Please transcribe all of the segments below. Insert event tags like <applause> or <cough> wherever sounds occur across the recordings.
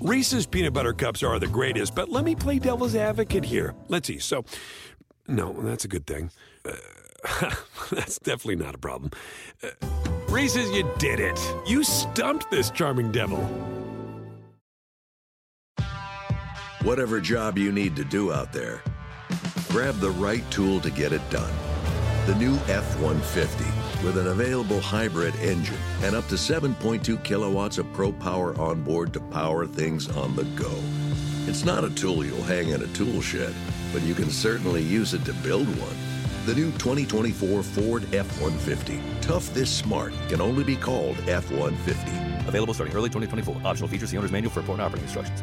Reese's peanut butter cups are the greatest, but let me play devil's advocate here. Let's see. So, no, that's a good thing. Uh, <laughs> that's definitely not a problem. Uh, Reese's, you did it. You stumped this charming devil. Whatever job you need to do out there, grab the right tool to get it done. The new F 150 with an available hybrid engine and up to 7.2 kilowatts of pro power on board to power things on the go. It's not a tool you'll hang in a tool shed, but you can certainly use it to build one. The new 2024 Ford F 150. Tough this smart can only be called F 150. Available starting early 2024. Optional features, the owner's manual for important operating instructions.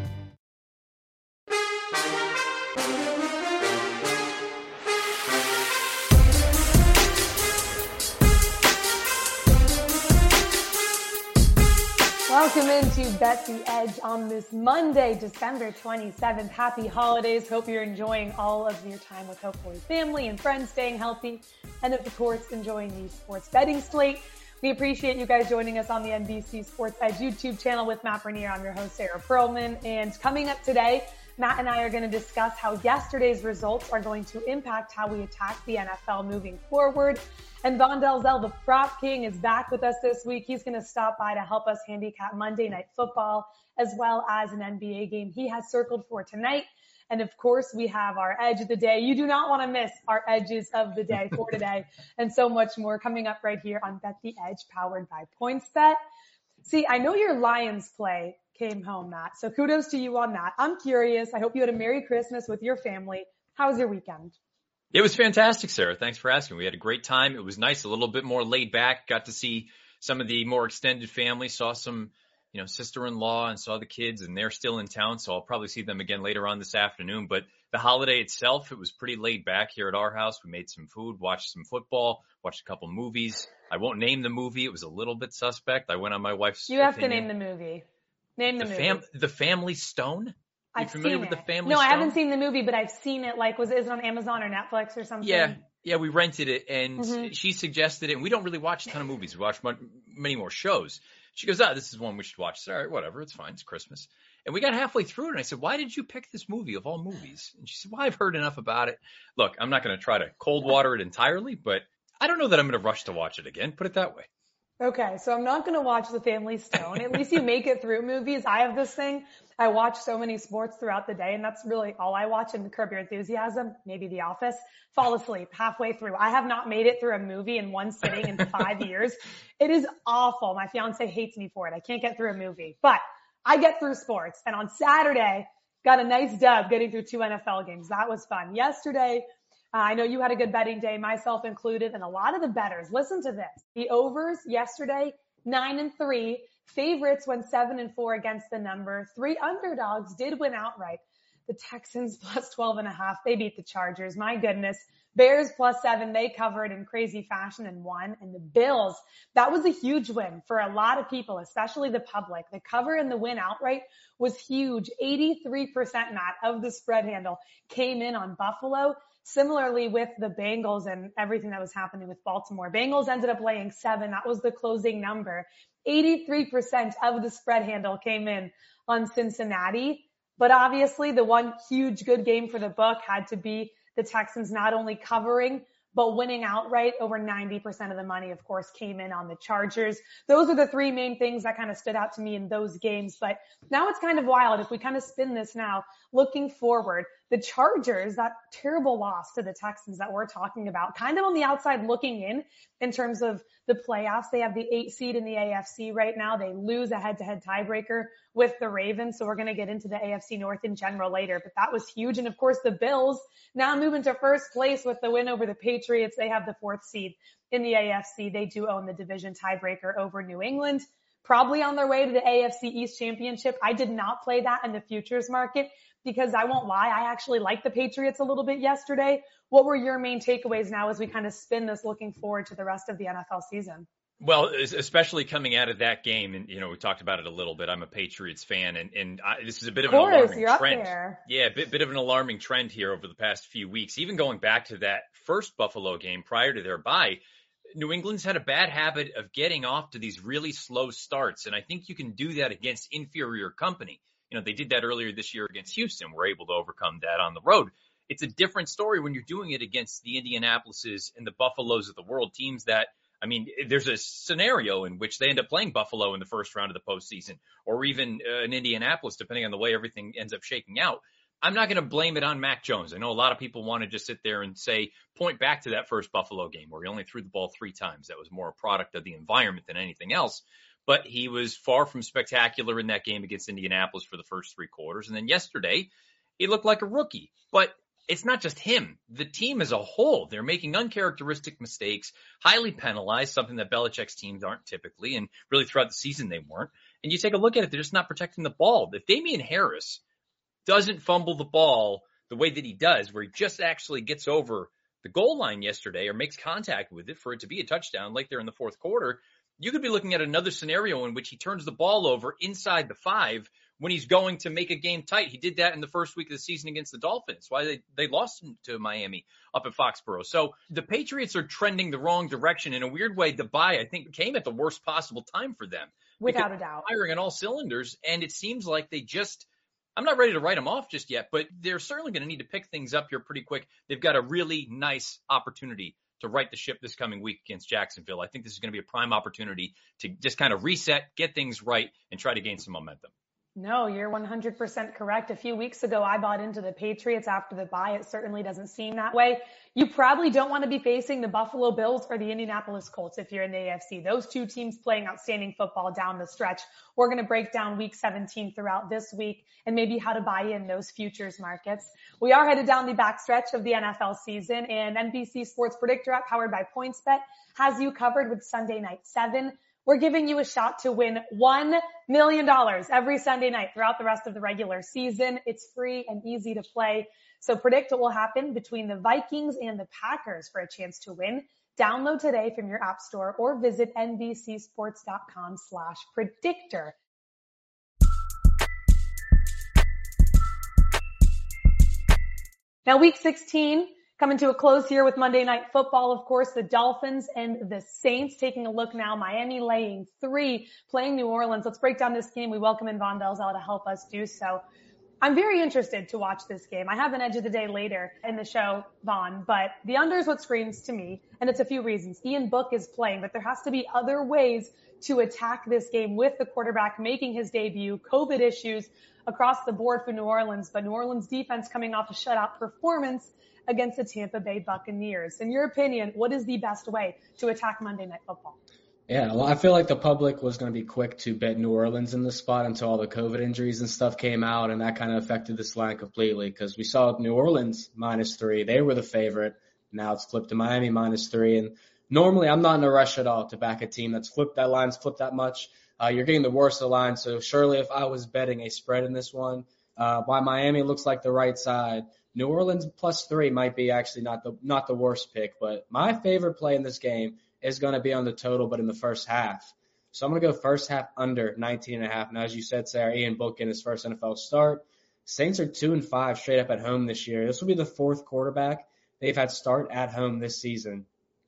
Welcome into Bet the Edge on this Monday, December 27th. Happy holidays. Hope you're enjoying all of your time with hopefully family and friends, staying healthy, and of course, enjoying the sports betting slate. We appreciate you guys joining us on the NBC Sports Edge YouTube channel with Matt Bernier. I'm your host, Sarah Perlman. And coming up today, Matt and I are going to discuss how yesterday's results are going to impact how we attack the NFL moving forward. And Vaughn Dalzell, the prop king, is back with us this week. He's going to stop by to help us handicap Monday Night Football as well as an NBA game he has circled for tonight. And of course, we have our edge of the day. You do not want to miss our edges of the day for <laughs> today and so much more coming up right here on Bet the Edge powered by PointsBet. See, I know your Lions play came home, Matt. So kudos to you on that. I'm curious. I hope you had a Merry Christmas with your family. How was your weekend? It was fantastic, Sarah. Thanks for asking. We had a great time. It was nice, a little bit more laid back. Got to see some of the more extended family. Saw some, you know, sister-in-law and saw the kids, and they're still in town, so I'll probably see them again later on this afternoon. But the holiday itself, it was pretty laid back here at our house. We made some food, watched some football, watched a couple movies. I won't name the movie; it was a little bit suspect. I went on my wife's. You have opinion. to name the movie. Name the, the movie. Fam- the Family Stone. You I've familiar seen with it. the Family Stone? No, Stone? I haven't seen the movie, but I've seen it. Like, was is it on Amazon or Netflix or something? Yeah, yeah, we rented it, and Mhm. she suggested it. And we don't really watch a ton of movies. We watch mon- many more shows. She goes, "Ah, this is one we should watch." I said, All right, whatever, it's fine. It's Christmas. And we got halfway through it, and I said, "Why did you pick this movie of all movies?" And she said, "Well, I've heard enough about it. Look, I'm not going to try to cold water it entirely, but I don't know that I'm going to rush to watch it again. Put it that way." Okay, so I'm not going to watch The Family Stone. At least you make it through movies. I have this thing. I watch so many sports throughout the day, and that's really all I watch. And Curb Your Enthusiasm, maybe The Office. Fall asleep halfway through. I have not made it through a movie in one sitting in five <laughs> years. It is awful. My fiance hates me for it. I can't get through a movie, but I get through sports. And on Saturday, got a nice dub getting through two NFL games. That was fun. Yesterday, I know you had a good betting day, myself included, and a lot of the betters. Listen to this. The overs yesterday, nine and three. Favorites went seven and four against the number. Three underdogs did win outright. The Texans <laughs> plus 12 and a half. They beat the Chargers. My goodness. Bears plus seven. They covered in crazy fashion and won. And the Bills, that was a huge win for a lot of people, especially the public. The cover and the win outright was huge. 83% Matt of the spread handle came in on Buffalo. Similarly with the Bengals and everything that was happening with Baltimore. Bengals ended up laying seven. That was the closing number. 83% of the spread handle came in on Cincinnati. But obviously the one huge good game for the book had to be the Texans not only covering, but winning outright over 90% of the money, of course, came in on the Chargers. Those are the three main things that kind of stood out to me in those games. But now it's kind of wild. If we kind of spin this now, looking forward, the Chargers, that terrible loss to the Texans that we're talking about, kind of on the outside looking in, in terms of the playoffs. They have the eight seed in the AFC right now. They lose a head to head tiebreaker with the Ravens. So we're going to get into the AFC North in general later, but that was huge. And of course, the Bills now moving to first place with the win over the Patriots. They have the fourth seed in the AFC. They do own the division tiebreaker over New England. Probably on their way to the AFC East championship. I did not play that in the futures market because I won't lie. I actually liked the Patriots a little bit yesterday. What were your main takeaways now as we kind of spin this looking forward to the rest of the NFL season? Well, especially coming out of that game, and you know, we talked about it a little bit. I'm a Patriots fan, and and I, this is a bit of, Of an alarming trend. there. Yeah, a bit, bit of an alarming trend here over the past few weeks. Even going back to that first Buffalo game prior to their bye, New England's had a bad habit of getting off to these really slow starts. And I think you can do that against inferior company. Know, they did that earlier this year against Houston. We're able to overcome that on the road. It's a different story when you're doing it against the Indianapolises and the Buffaloes of the world, teams that, I mean, there's a scenario in which they end up playing Buffalo in the first round of the postseason, or even uh, in Indianapolis, depending on the way everything ends up shaking out. I'm not going to blame it on Mac Jones. I know a lot of people want to just sit there and say, point back to that first Buffalo game where he only threw the ball three times. That was more a product of the environment than anything else. But he was far from spectacular in that game against Indianapolis for the first three quarters. And then yesterday, he looked like a rookie. But it's not just him. The team as a whole, they're making uncharacteristic mistakes, highly penalized, something that Belichick's teams aren't typically, and really throughout the season they weren't. And you take a look at it, they're just not protecting the ball. If Damien Harris doesn't fumble the ball the way that he does, where he just actually gets over the goal line yesterday or makes contact with it for it to be a touchdown like there in the fourth quarter, you could be looking at another scenario in which he turns the ball over inside the five when he's going to make a game tight. He did that in the first week of the season against the Dolphins. Why they, they lost to Miami up at Foxborough. So the Patriots are trending the wrong direction in a weird way. The buy, I think, came at the worst possible time for them. Without a doubt. Firing on all cylinders. And it seems like they just I'm not ready to write them off just yet, but they're certainly going to need to pick things up here pretty quick. They've got a really nice opportunity to right the ship this coming week against Jacksonville. I think this is going to be a prime opportunity to just kind of reset, get things right, and try to gain some momentum. No, you're 100% correct. A few weeks ago, I bought into the Patriots after the bye. It certainly doesn't seem that way. You probably don't want to be facing the Buffalo Bills or the Indianapolis Colts if you're in the AFC. Those two teams playing outstanding football down the stretch. We're going to break down week 17 throughout this week and maybe how to buy in those futures markets. We are headed down the backstretch of the NFL season and NBC Sports Predictor app powered by PointsBet has you covered with Sunday night seven we're giving you a shot to win $1 million every Sunday night throughout the rest of the regular season. It's free and easy to play. So predict what will happen between the Vikings and the Packers for a chance to win. Download today from your app store or visit nbcsports.com slash predictor. Now week 16 Coming to a close here with Monday Night Football, of course, the Dolphins and the Saints taking a look now. Miami laying three, playing New Orleans. Let's break down this game. We welcome in Vaughn Dalzell to help us do so. I'm very interested to watch this game. I have an edge of the day later in the show, Vaughn, but the under is what screams to me, and it's a few reasons. Ian Book is playing, but there has to be other ways to attack this game with the quarterback making his debut, COVID issues across the board for New Orleans, but New Orleans defense coming off a shutout performance against the Tampa Bay Buccaneers. In your opinion, what is the best way to attack Monday Night Football? Yeah, well, I feel like the public was going to be quick to bet New Orleans in this spot until all the COVID injuries and stuff came out, and that kind of affected this line completely because we saw New Orleans minus three. They were the favorite. Now it's flipped to Miami minus three. And normally I'm not in a rush at all to back a team that's flipped that line's flipped that much. Uh, you're getting the worst of the line. So surely if I was betting a spread in this one, uh, why Miami looks like the right side, New Orleans plus three might be actually not the not the worst pick, but my favorite play in this game is going to be on the total, but in the first half. So I'm going to go first half under 19 and a half. Now, as you said, Sarah, Ian Book in his first NFL start. Saints are two and five straight up at home this year. This will be the fourth quarterback they've had start at home this season.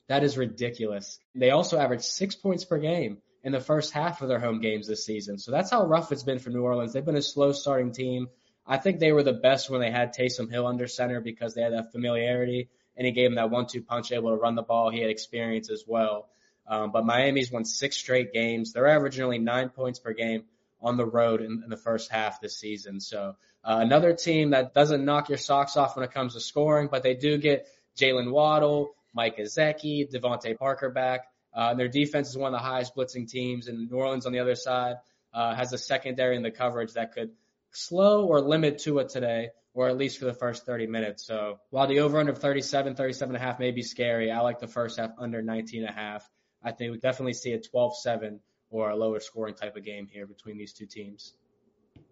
That is ridiculous. They also average six points per game in the first half of their home games this season. So that's how rough it's been for New Orleans. They've been a slow starting team. I think they were the best when they had Taysom Hill under center because they had that familiarity and he gave them that one-two punch, able to run the ball. He had experience as well. Um, but Miami's won six straight games. They're averaging only nine points per game on the road in, in the first half this season. So uh, another team that doesn't knock your socks off when it comes to scoring, but they do get Jaylen Waddle, Mike Gesicki, DeVante Parker back. Uh, their defense is one of the highest blitzing teams, and New Orleans on the other side uh, has a secondary in the coverage that could – slow or limit Tua today, or at least for the first 30 minutes. So while the over under 37, 37 and a half may be scary, I like the first half under 19 and a half. I think we definitely see a 12-7 or a lower scoring type of game here between these two teams.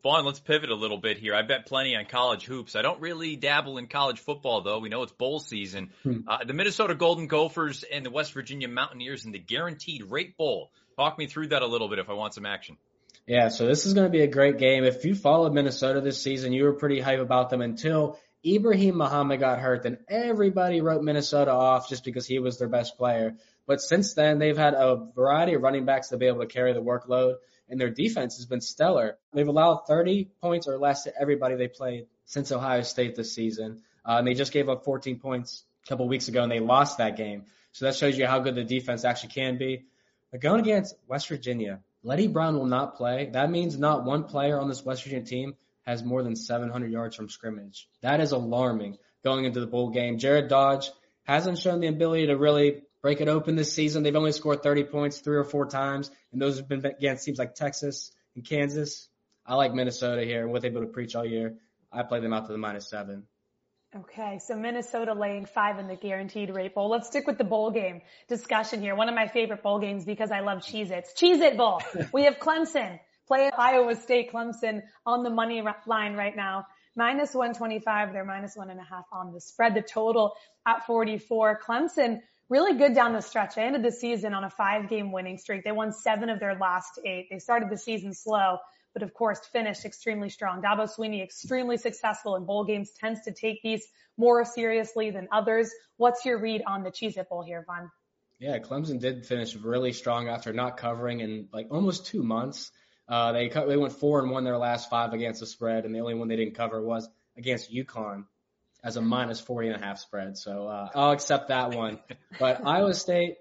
Vaughn, let's pivot a little bit here. I bet plenty on college hoops. I don't really dabble in college football, though. We know it's bowl season. Hmm. Uh, the Minnesota Golden Gophers and the West Virginia Mountaineers in the Guaranteed Rate Bowl. Talk me through that a little bit if I want some action. Yeah, so this is going to be a great game. If you followed Minnesota this season, you were pretty hype about them until Ibrahim Muhammad got hurt. Then everybody wrote Minnesota off just because he was their best player. But since then, they've had a variety of running backs to be able to carry the workload, and their defense has been stellar. They've allowed 30 points or less to everybody they played since Ohio State this season. Uh, and they just gave up 14 points a couple weeks ago, and they lost that game. So that shows you how good the defense actually can be. But going against West Virginia, Leddie Brown will not play. That means not one player on this West Virginia team has more than 700 yards from scrimmage. That is alarming going into the bowl game. Jared Dodge hasn't shown the ability to really break it open this season. They've only scored 30 points three or four times, and those have been against teams like Texas and Kansas. I like Minnesota here and what they've been able to preach all year. I play them out to the minus seven. Okay, so Minnesota laying five in the guaranteed rate bowl. Let's stick with the bowl game discussion here. One of my favorite bowl games because I love Cheez-Its. Cheez-It Bowl. <laughs> we have Clemson play Iowa State Clemson on the money line right now. Minus 125. They're minus one and a half on the spread. The total at 44. Clemson really good down the stretch. They ended the season on a five game winning streak. They won seven of their last eight. They started the season slow, but of course finished extremely strong. Dabo Swinney, extremely successful in bowl games, tends to take these more seriously than others. What's your read on the Cheez It Bowl here, Vaughn? Yeah, Clemson did finish really strong after not covering in like almost two months. Uh, they cut, they went four and won their last five against the spread, and the only one they didn't cover was against UConn as a minus 40 and a half spread. So uh, I'll accept that one. But Iowa State,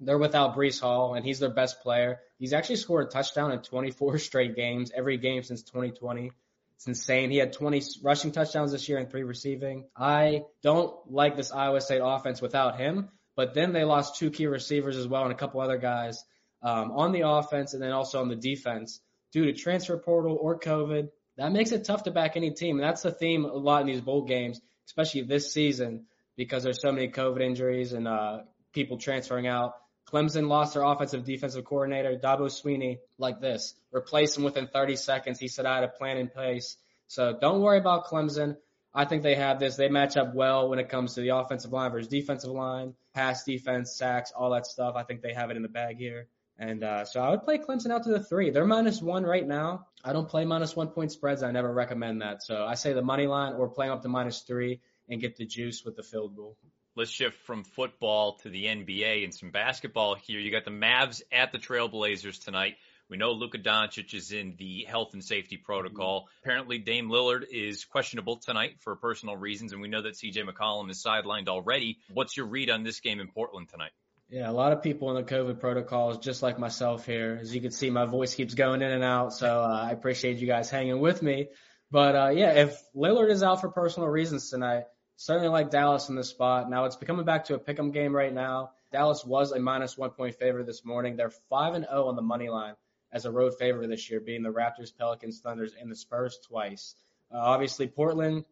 they're without Breece Hall, and he's their best player. He's actually scored a touchdown in 24 <laughs> straight games, every game since 2020. It's insane. He had 20 rushing touchdowns this year and three receiving. I don't like this Iowa State offense without him, but then they lost two key receivers as well and a couple other guys um, on the offense and then also on the defense due to transfer portal or COVID. That makes it tough to back any team. And that's the theme a lot in these bowl games especially this season because there's so many COVID injuries and uh, people transferring out. Clemson lost their offensive defensive coordinator, Dabo Swinney, like this. Replace him within 30 seconds. He said, I had a plan in place. So don't worry about Clemson. I think they have this. They match up well when it comes to the offensive line versus defensive line, pass defense, sacks, all that stuff. I think they have it in the bag here. And uh, so I would play Clemson out to the three. They're minus one right now. I don't play minus one point spreads. I never recommend that. So I say the money line or play up to minus three and get the juice with the field goal. Let's shift from football to the NBA and some basketball here. You got the Mavs at the Trailblazers tonight. We know Luka Doncic is in the health and safety protocol. Mm-hmm. Apparently, Dame Lillard is questionable tonight for personal reasons, and we know that CJ McCollum is sidelined already. What's your read on this game in Portland tonight? Yeah, a lot of people in the COVID protocols, just like myself here. As you can see, my voice keeps going in and out, so uh, I appreciate you guys hanging with me. But uh, yeah, if Lillard is out for personal reasons tonight, certainly like Dallas in this spot. Now it's becoming back to a pick'em game right now. Dallas was a minus one point favorite this morning. They're five and zero oh on the money line as a road favorite this year, beating the Raptors, Pelicans, Thunders, and the Spurs twice. Uh, obviously, Portland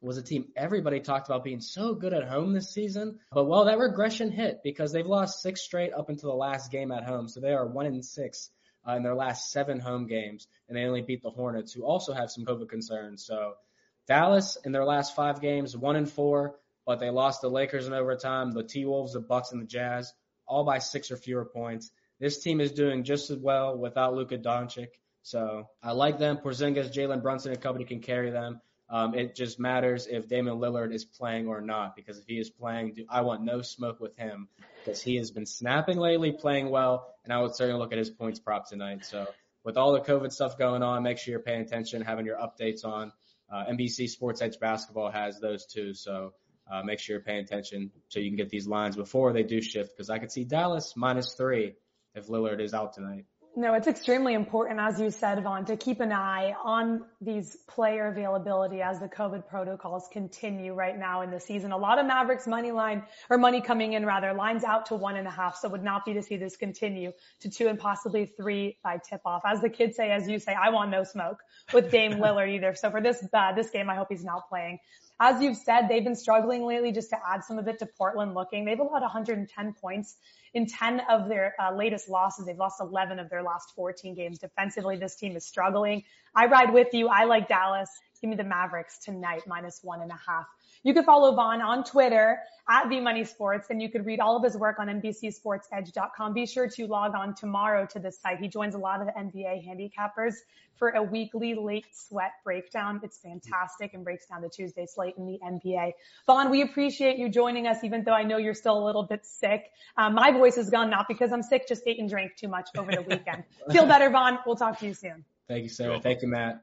was a team everybody talked about being so good at home this season. But well, that regression hit because they've lost six straight up until the last game at home. So they are one in six uh, in their last seven home games, and they only beat the Hornets, who also have some COVID concerns. So Dallas in their last five games, one and four, but they lost the Lakers in overtime, the T Wolves, the Bucks, and the Jazz, all by six or fewer points. This team is doing just as well without Luka Doncic. So I like them. Porzingis, Jalen Brunson, and company can carry them. Um, it just matters if Damian Lillard is playing or not, because if he is playing, I want no smoke with him because he has been snapping lately, playing well, and I would certainly look at his points prop tonight. So with all the COVID stuff going on, make sure you're paying attention, having your updates on. Uh, NBC Sports Edge Basketball has those too, so uh, make sure you're paying attention so you can get these lines before they do shift. Because I could see Dallas minus three if Lillard is out tonight. No, it's extremely important, as you said, Vaughn, to keep an eye on these player availability as the COVID protocols continue right now in the season. A lot of Mavericks money line or money coming in rather lines out to one and a half. So would not be to see this continue to two and possibly three by tip off. As the kids say, as you say, I want no smoke with Dame <laughs> Lillard either. So for this, uh, this game, I hope he's not playing. As you've said, they've been struggling lately just to add some of it to Portland looking. They've allowed 110 points in 10 of their uh, latest losses. They've lost 11 of their last 14 games. Defensively, this team is struggling. I ride with you. I like Dallas Give me the Mavericks tonight, minus one and a half. You can follow Vaughn on Twitter at VMoney Sports and you could read all of his work on NBCSportsEdge.com. Be sure to log on tomorrow to this site. He joins a lot of the NBA handicappers for a weekly late sweat breakdown. It's fantastic and breaks down the Tuesday slate in the NBA. Vaughn, we appreciate you joining us, even though I know you're still a little bit sick. Um, my voice is gone, not because I'm sick, just ate and drank too much over the weekend. <laughs> Feel better, Vaughn. We'll talk to you soon. Thank you, Sarah. Thank you, Matt.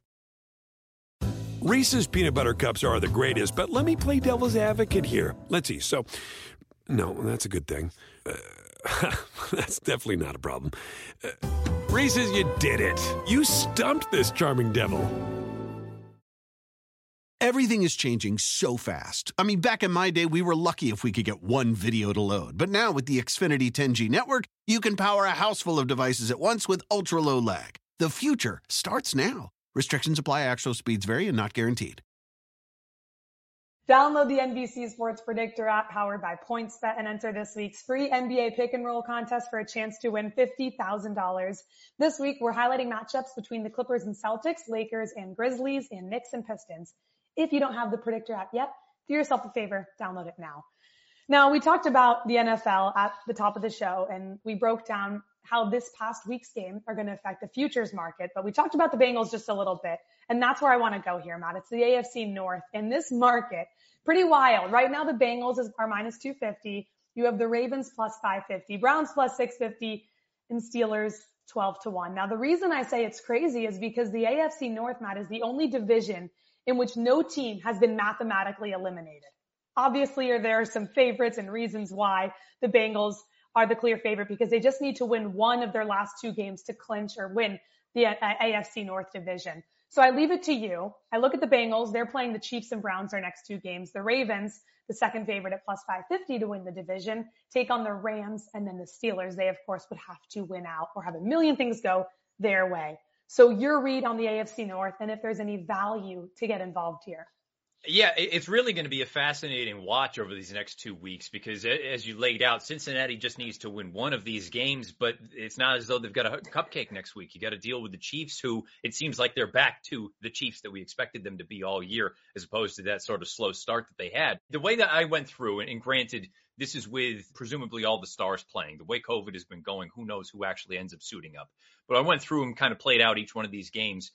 Reese's peanut butter cups are the greatest, but let me play devil's advocate here. Let's see. So, no, that's a good thing. Uh, <laughs> that's definitely not a problem. Uh, Reese's, you did it. You stumped this charming devil. Everything is changing so fast. I mean, back in my day, we were lucky if we could get one video to load. But now with the Xfinity 10G network, you can power a house full of devices at once with ultra low lag. The future starts now. Restrictions apply. Actual speeds vary and not guaranteed. Download the NBC Sports Predictor app powered by PointsBet and enter this week's free NBA pick and roll contest for a chance to win $50,000. This week, we're highlighting matchups between the Clippers and Celtics, Lakers and Grizzlies, and Knicks and Pistons. If you don't have the Predictor app yet, do yourself a favor, download it now. Now, we talked about the NFL at the top of the show and we broke down how this past week's game are going to affect the futures market. But we talked about the Bengals just a little bit. And that's where I want to go here, Matt. It's the AFC North in this market. Pretty wild. Right now, the Bengals is, are minus 250. You have the Ravens plus 550, Browns plus 650, and Steelers 12 to 1. Now, the reason I say it's crazy is because the AFC North, Matt, is the only division in which no team has been mathematically eliminated. Obviously, there are some favorites and reasons why the Bengals are the clear favorite because they just need to win one of their last two games to clinch or win the uh, AFC North division. So I leave it to you. I look at the Bengals. They're playing the Chiefs and Browns their next two games. The Ravens, the second favorite at plus 550 to win the division, take on the Rams and then the Steelers. They, of course, would have to win out or have a million things go their way. So your read on the AFC North and if there's any value to get involved here. Yeah, it's really going to be a fascinating watch over these next two weeks because, as you laid out, Cincinnati just needs to win one of these games, but it's not as though they've got a cupcake next week. You got to deal with the Chiefs, who it seems like they're back to the Chiefs that we expected them to be all year, as opposed to that sort of slow start that they had. The way that I went through, and granted, this is with presumably all the stars playing. The way COVID has been going, who knows who actually ends up suiting up. But I went through and kind of played out each one of these games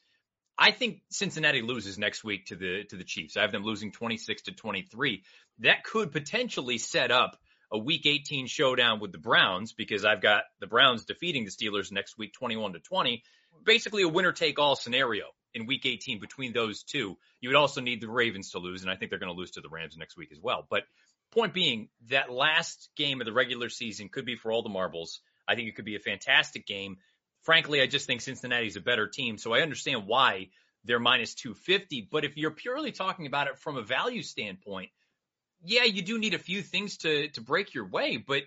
I think Cincinnati loses next week to the to the Chiefs. I have them losing 26 to 23. That could potentially set up a week 18 showdown with the Browns because I've got the Browns defeating the Steelers next week 21 to 20. Basically a winner take all scenario in week 18 between those two. You would also need the Ravens to lose and I think they're going to lose to the Rams next week as well. But point being that last game of the regular season could be for all the marbles. I think it could be a fantastic game frankly, I just think Cincinnati's a better team. So I understand why they're minus 250. But if you're purely talking about it from a value standpoint, yeah, you do need a few things to, to break your way. But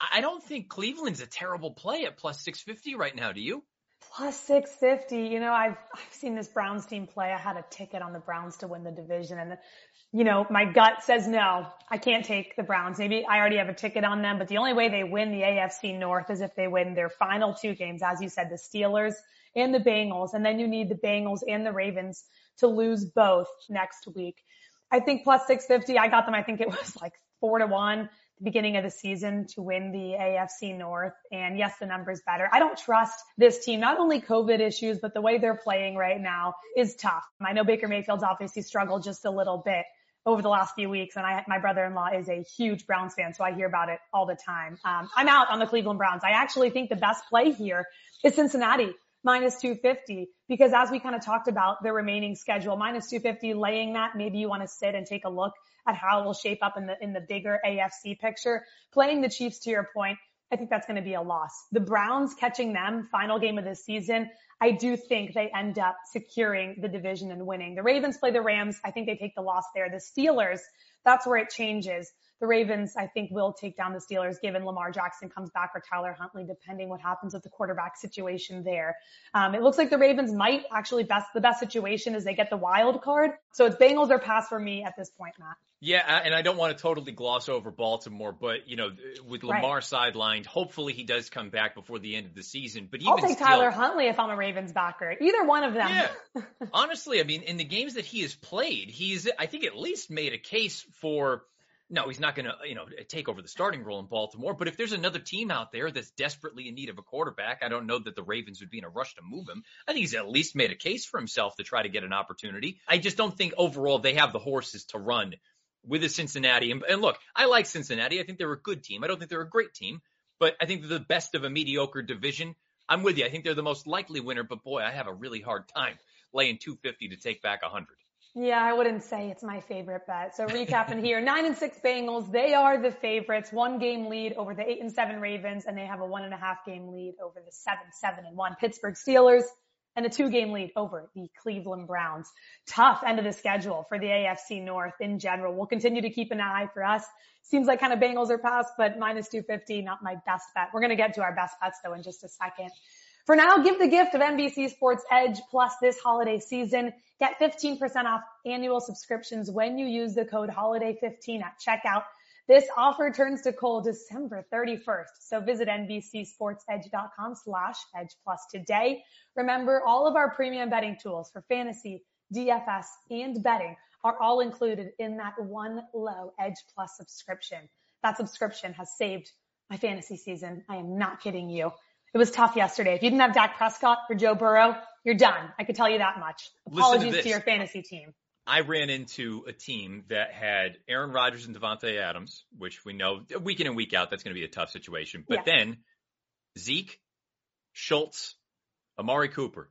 I don't think Cleveland's a terrible play at plus 650 right now. Do you? Plus 650. You know, I've, I've seen this Browns team play. I had a ticket on the Browns to win the division and you know, my gut says no, I can't take the Browns. Maybe I already have a ticket on them, but the only way they win the AFC North is if they win their final two games, as you said, the Steelers and the Bengals. And then you need the Bengals and the Ravens to lose both next week. I think plus 650, I got them. I think it was like four to one the beginning of the season to win the AFC North. And yes, the number's better. I don't trust this team. Not only COVID issues, but the way they're playing right now is tough. I know Baker Mayfield's obviously struggled just a little bit over the last few weeks. And I, my brother-in-law is a huge Browns fan, so I hear about it all the time. Um, I'm out on the Cleveland Browns. I actually think the best play here is Cincinnati minus 250 because as we kind of talked about the remaining schedule, minus 250 laying that, maybe you want to sit and take a look at how it will shape up in the, in the bigger AFC picture. Playing the Chiefs to your point, I think that's going to be a loss. The Browns catching them final game of the season. I do think they end up securing the division and winning. The Ravens play the Rams. I think they take the loss there. The Steelers, that's where it changes the Ravens, I think, will take down the Steelers given Lamar Jackson comes back or Tyler Huntley, depending what happens with the quarterback situation there. Um, it looks like the Ravens might actually best, the best situation is they get the wild card. So it's Bengals or pass for me at this point, Matt. Yeah, and I don't want to totally gloss over Baltimore, but you know, with Lamar right. sidelined, hopefully he does come back before the end of the season. But even I'll take still, Tyler Huntley if I'm a Ravens backer. Either one of them. Yeah. <laughs> Honestly, I mean, in the games that he has played, he's I think at least made a case for no, he's not going to, you know, take over the starting role in Baltimore. But if there's another team out there that's desperately in need of a quarterback, I don't know that the Ravens would be in a rush to move him. I think he's at least made a case for himself to try to get an opportunity. I just don't think overall they have the horses to run with the Cincinnati. And, and look, I like Cincinnati. I think they're a good team. I don't think they're a great team, but I think they're the best of a mediocre division. I'm with you. I think they're the most likely winner, but boy, I have a really hard time laying 250 to take back 100. Yeah, I wouldn't say it's my favorite bet. So recapping here, nine and six Bengals, they are the favorites. One game lead over the eight and seven Ravens, and they have a one and a half game lead over the seven, seven and one Pittsburgh Steelers, and a two game lead over the Cleveland Browns. Tough end of the schedule for the AFC North in general. We'll continue to keep an eye for us. Seems like kind of Bengals are past, but minus 250, not my best bet. We're going to get to our best bets though in just a second. For now, give the gift of NBC Sports Edge Plus this holiday season. Get 15% off annual subscriptions when you use the code HOLIDAY15 at checkout. This offer turns to cold December 31st. So visit NBCSportsEdge.com slash Edge Plus today. Remember, all of our premium betting tools for fantasy, DFS, and betting are all included in that one low Edge Plus subscription. That subscription has saved my fantasy season. I am not kidding you. It was tough yesterday. If you didn't have Dak Prescott or Joe Burrow, you're done. I could tell you that much. Apologies to, to, your fantasy team. I ran into a team that had Aaron Rodgers and Davante Adams, which we know week in and week out, that's going to be a tough situation. But yeah. then Zeke, Schultz, Amari Cooper.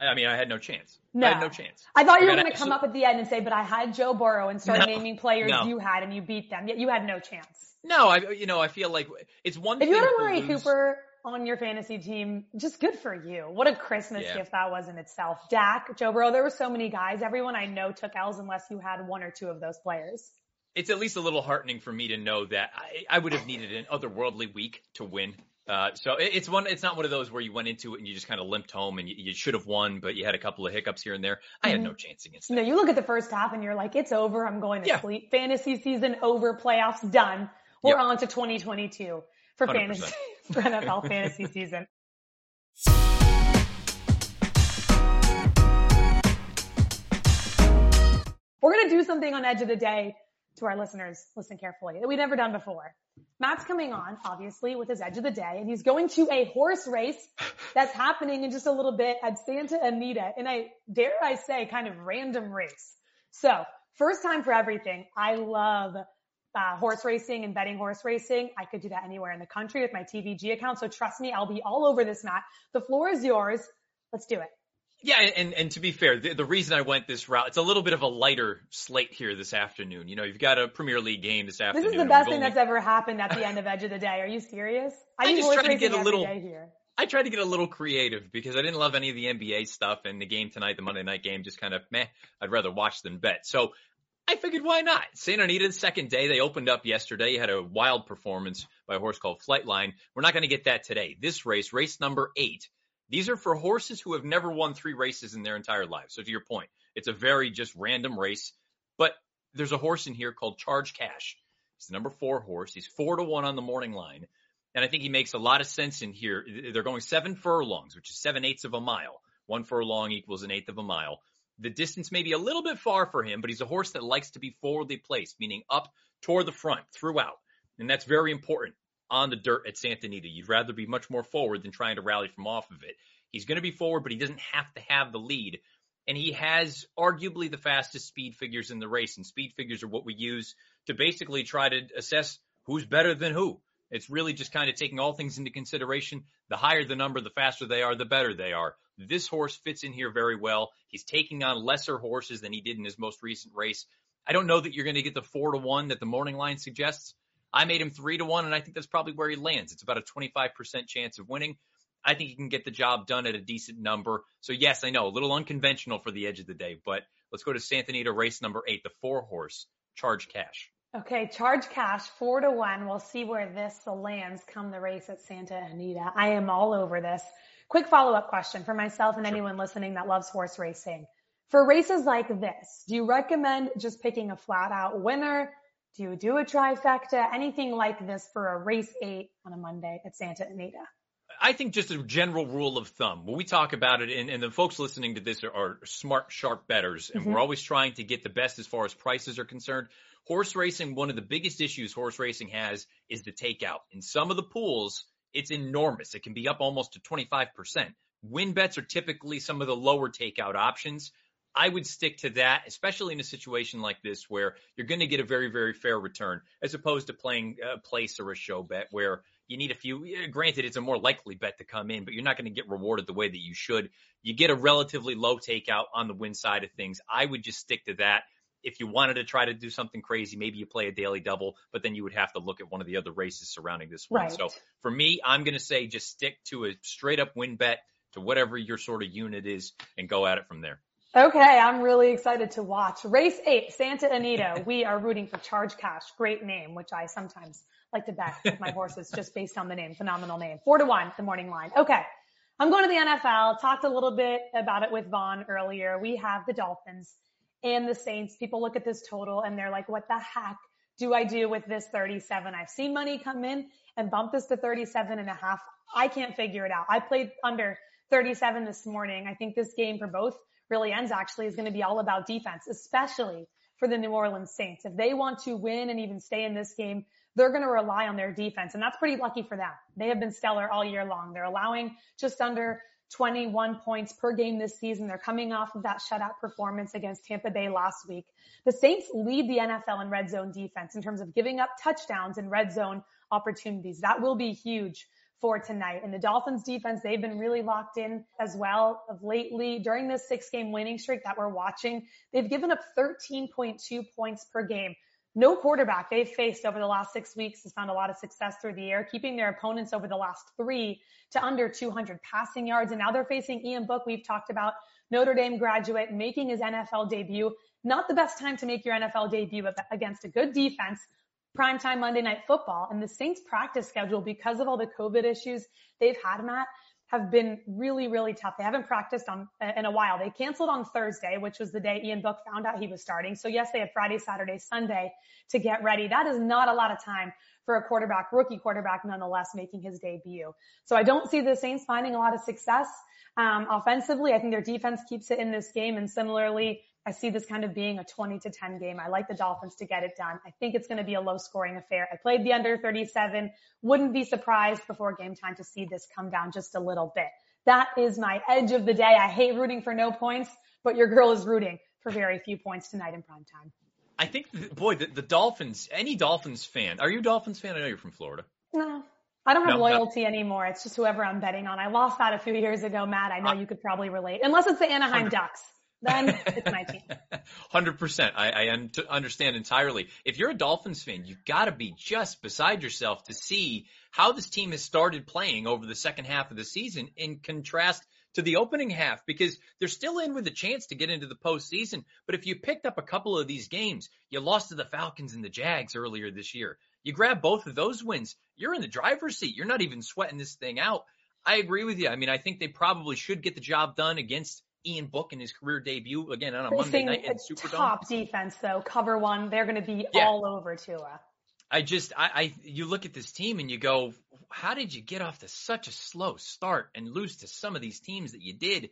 I mean, I had no chance. No. I had no chance. I thought you were going to come up at the end and say, but I had Joe Burrow and start no, naming players no. you had and you beat them. Yet you had no chance. No, I, you know, I feel like it's one if thing. If you had Amari Cooper on your fantasy team, just good for you. What a Christmas yeah. gift that was in itself. Dak, Joe Burrow, there were so many guys. Everyone I know took L's unless you had one or two of those players. It's at least a little heartening for me to know that I, I would have needed an otherworldly week to win. Uh, so it, it's one, it's not one of those where you went into it and you just kind of limped home and you, you should have won, but you had a couple of hiccups here and there. I had mm-hmm. no chance against that. No, you look at the first half and you're like, it's over. I'm going to yeah. sleep. Fantasy season over. Playoffs done. We're yep. on to 2022 for 100%. fantasy <laughs> NFL fantasy season. We're going to do something on Edge of the Day to our listeners. Listen carefully that we've never done before. Matt's coming on, obviously, with his Edge of the Day, and he's going to a horse race that's happening in just a little bit at Santa Anita in a, dare I say, kind of random race. So, first time for everything. I love uh, horse racing and betting horse racing. I could do that anywhere in the country with my TVG account. So trust me, I'll be all over this, Matt. The floor is yours. Let's do it. Yeah, and and to be fair, the, the, reason I went this route, it's a little bit of a lighter slate here this afternoon. You know, you've got a Premier League game this afternoon. This is the best thing only... that's ever happened at the end of Edge of the Day. Are you serious? I, I just tried to get a little. I tried to get a little creative because I didn't love any of the NBA stuff, and the game tonight, the Monday night game, just kind of meh. I'd rather watch than bet. So I figured why not? Santa Anita, second day, they opened up yesterday. Had a wild performance by a horse called Flightline. We're not going to get that today. This race, race number eight, these are for horses who have never won three races in their entire lives. So to your point, it's a very just random race. But there's a horse in here called Charge Cash. He's the number four horse. He's four to one on the morning line. And I think he makes a lot of sense in here. They're going seven furlongs, which is seven eighths of a mile. One furlong equals an eighth of a mile. The distance may be a little bit far for him, but he's a horse that likes to be forwardly placed, meaning up toward the front throughout. And that's very important on the dirt at Santa Anita. You'd rather be much more forward than trying to rally from off of it. He's going to be forward, but he doesn't have to have the lead. And he has arguably the fastest speed figures in the race. And speed figures are what we use to basically try to assess who's better than who. It's really just kind of taking all things into consideration. The higher the number, the faster they are, the better they are. This horse fits in here very well. He's taking on lesser horses than he did in his most recent race. I don't know that you're going to get the four to one that the morning line suggests. I made him three to one, and I think that's probably where he lands. It's about a 25% chance of winning. I think he can get the job done at a decent number. So yes, I know a little unconventional for the edge of the day, but let's go to Santa Anita race number eight, the four horse charge cash. Okay, charge cash four to one. We'll see where this lands come the race at Santa Anita. I am all over this. Quick follow up question for myself and anyone listening that loves horse racing. For races like this, do you recommend just picking a flat out winner? Do you do a trifecta? Anything like this for a race eight on a Monday at Santa Anita? I think just a general rule of thumb. When we talk about it, and, and the folks listening to this are, are smart, sharp betters, and mm-hmm. we're always trying to get the best as far as prices are concerned. Horse racing, one of the biggest issues horse racing has is the takeout. In some of the pools, it's enormous. It can be up almost to 25%. Win bets are typically some of the lower takeout options. I would stick to that, especially in a situation like this where you're going to get a very, very fair return as opposed to playing a place or a show bet where you need a few. Eh, granted, it's a more likely bet to come in, but you're not going to get rewarded the way that you should. You get a relatively low takeout on the win side of things. I would just stick to that. If you wanted to try to do something crazy, maybe you play a daily double, but then you would have to look at one of the other races surrounding this one. Right. So for me, I'm going to say just stick to a straight up win bet to whatever your sort of unit is and go at it from there. Okay, I'm really excited to watch. Race eight, Santa Anita. <laughs> We are rooting for Charge Cash. Great name, which I sometimes like to bet with my horses <laughs> just based on the name. Phenomenal name. Four to one, the morning line. Okay. I'm going to the NFL. Talked a little bit about it with Vaughn earlier. We have the Dolphins and the Saints. People look at this total and they're like, what the heck do I do with this 37? I've seen money come in and bump this to 37 and a half. I can't figure it out. I played under 37 this morning. I think this game for both really ends actually is going to be all about defense, especially for the New Orleans Saints. If they want to win and even stay in this game, they're going to rely on their defense. And that's pretty lucky for them. They have been stellar all year long. They're allowing just under 21 points per game this season. They're coming off of that shutout performance against Tampa Bay last week. The Saints lead the NFL in red zone defense in terms of giving up touchdowns and red zone opportunities. That will be huge for tonight. And the Dolphins defense, they've been really locked in as well of lately during this six game winning streak that we're watching. They've given up 13.2 points per game. No quarterback they've faced over the last six weeks has found a lot of success through the air, keeping their opponents over the last three to under 200 passing yards. And now they're facing Ian Book. We've talked about Notre Dame graduate making his NFL debut. Not the best time to make your NFL debut against a good defense, primetime Monday night football and the Saints practice schedule because of all the COVID issues they've had, Matt, have been really, really tough. They haven't practiced on in a while. They canceled on Thursday, which was the day Ian Book found out he was starting. So yes, they had Friday, Saturday, Sunday to get ready. That is not a lot of time for a quarterback, rookie quarterback, nonetheless, making his debut. So I don't see the Saints finding a lot of success um, offensively. I think their defense keeps it in this game, and similarly, I see this kind of being a 20 to 10 game. I like the Dolphins to get it done. I think it's going to be a low scoring affair. I played the under 37. Wouldn't be surprised before game time to see this come down just a little bit. That is my edge of the day. I hate rooting for no points, but your girl is rooting for very few points tonight in prime time. I think, boy, the, the Dolphins, any Dolphins fan, are you a Dolphins fan? I know you're from Florida. No, I don't have no, loyalty no. anymore. It's just whoever I'm betting on. I lost that a few years ago, Matt. I know uh, you could probably relate, unless it's the Anaheim 100. Ducks then it's my team. <laughs> Hundred percent. I, I un- understand entirely. If you're a Dolphins fan, you've got to be just beside yourself to see how this team has started playing over the second half of the season in contrast to the opening half because they're still in with a chance to get into the postseason. But if you picked up a couple of these games, you lost to the Falcons and the Jags earlier this year. You grab both of those wins, you're in the driver's seat. You're not even sweating this thing out. I agree with you. I mean, I think they probably should get the job done against Ian Book in his career debut again on a Monday night in Superdome. Top defense though, cover one. They're going to be yeah. all over Tua. I just, I, I, you look at this team and you go, how did you get off to such a slow start and lose to some of these teams that you did?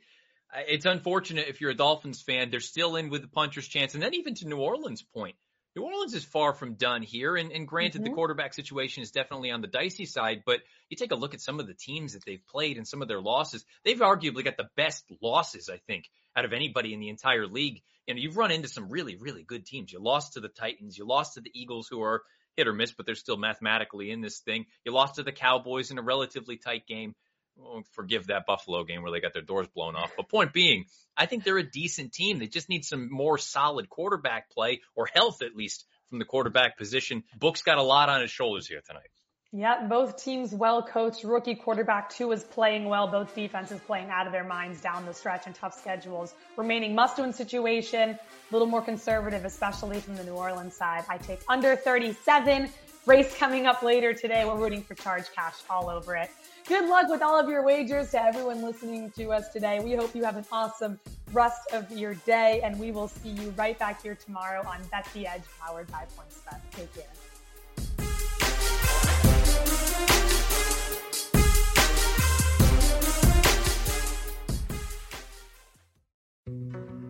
It's unfortunate if you're a Dolphins fan. They're still in with the puncher's chance. And then even to New Orleans' point, New Orleans is far from done here. And, and granted, mm-hmm. the quarterback situation is definitely on the dicey side, but you take a look at some of the teams that they've played and some of their losses. They've arguably got the best losses, I think, out of anybody in the entire league. And you've run into some really, really good teams. You lost to the Titans. You lost to the Eagles, who are hit or miss, but they're still mathematically in this thing. You lost to the Cowboys in a relatively tight game forgive that Buffalo game where they got their doors blown off. But point being, I think they're a decent team. They just need some more solid quarterback play or health at least from the quarterback position. Book's got a lot on his shoulders here tonight. Yeah, both teams well coached. Rookie quarterback two is playing well. Both defenses playing out of their minds down the stretch and tough schedules. Remaining must win situation, a little more conservative, especially from the New Orleans side. I take under 37. Race coming up later today. We're rooting for charge cash all over it. Good luck with all of your wagers to everyone listening to us today. We hope you have an awesome rest of your day, and we will see you right back here tomorrow on Bet the Edge, powered by PointsBet. Take care.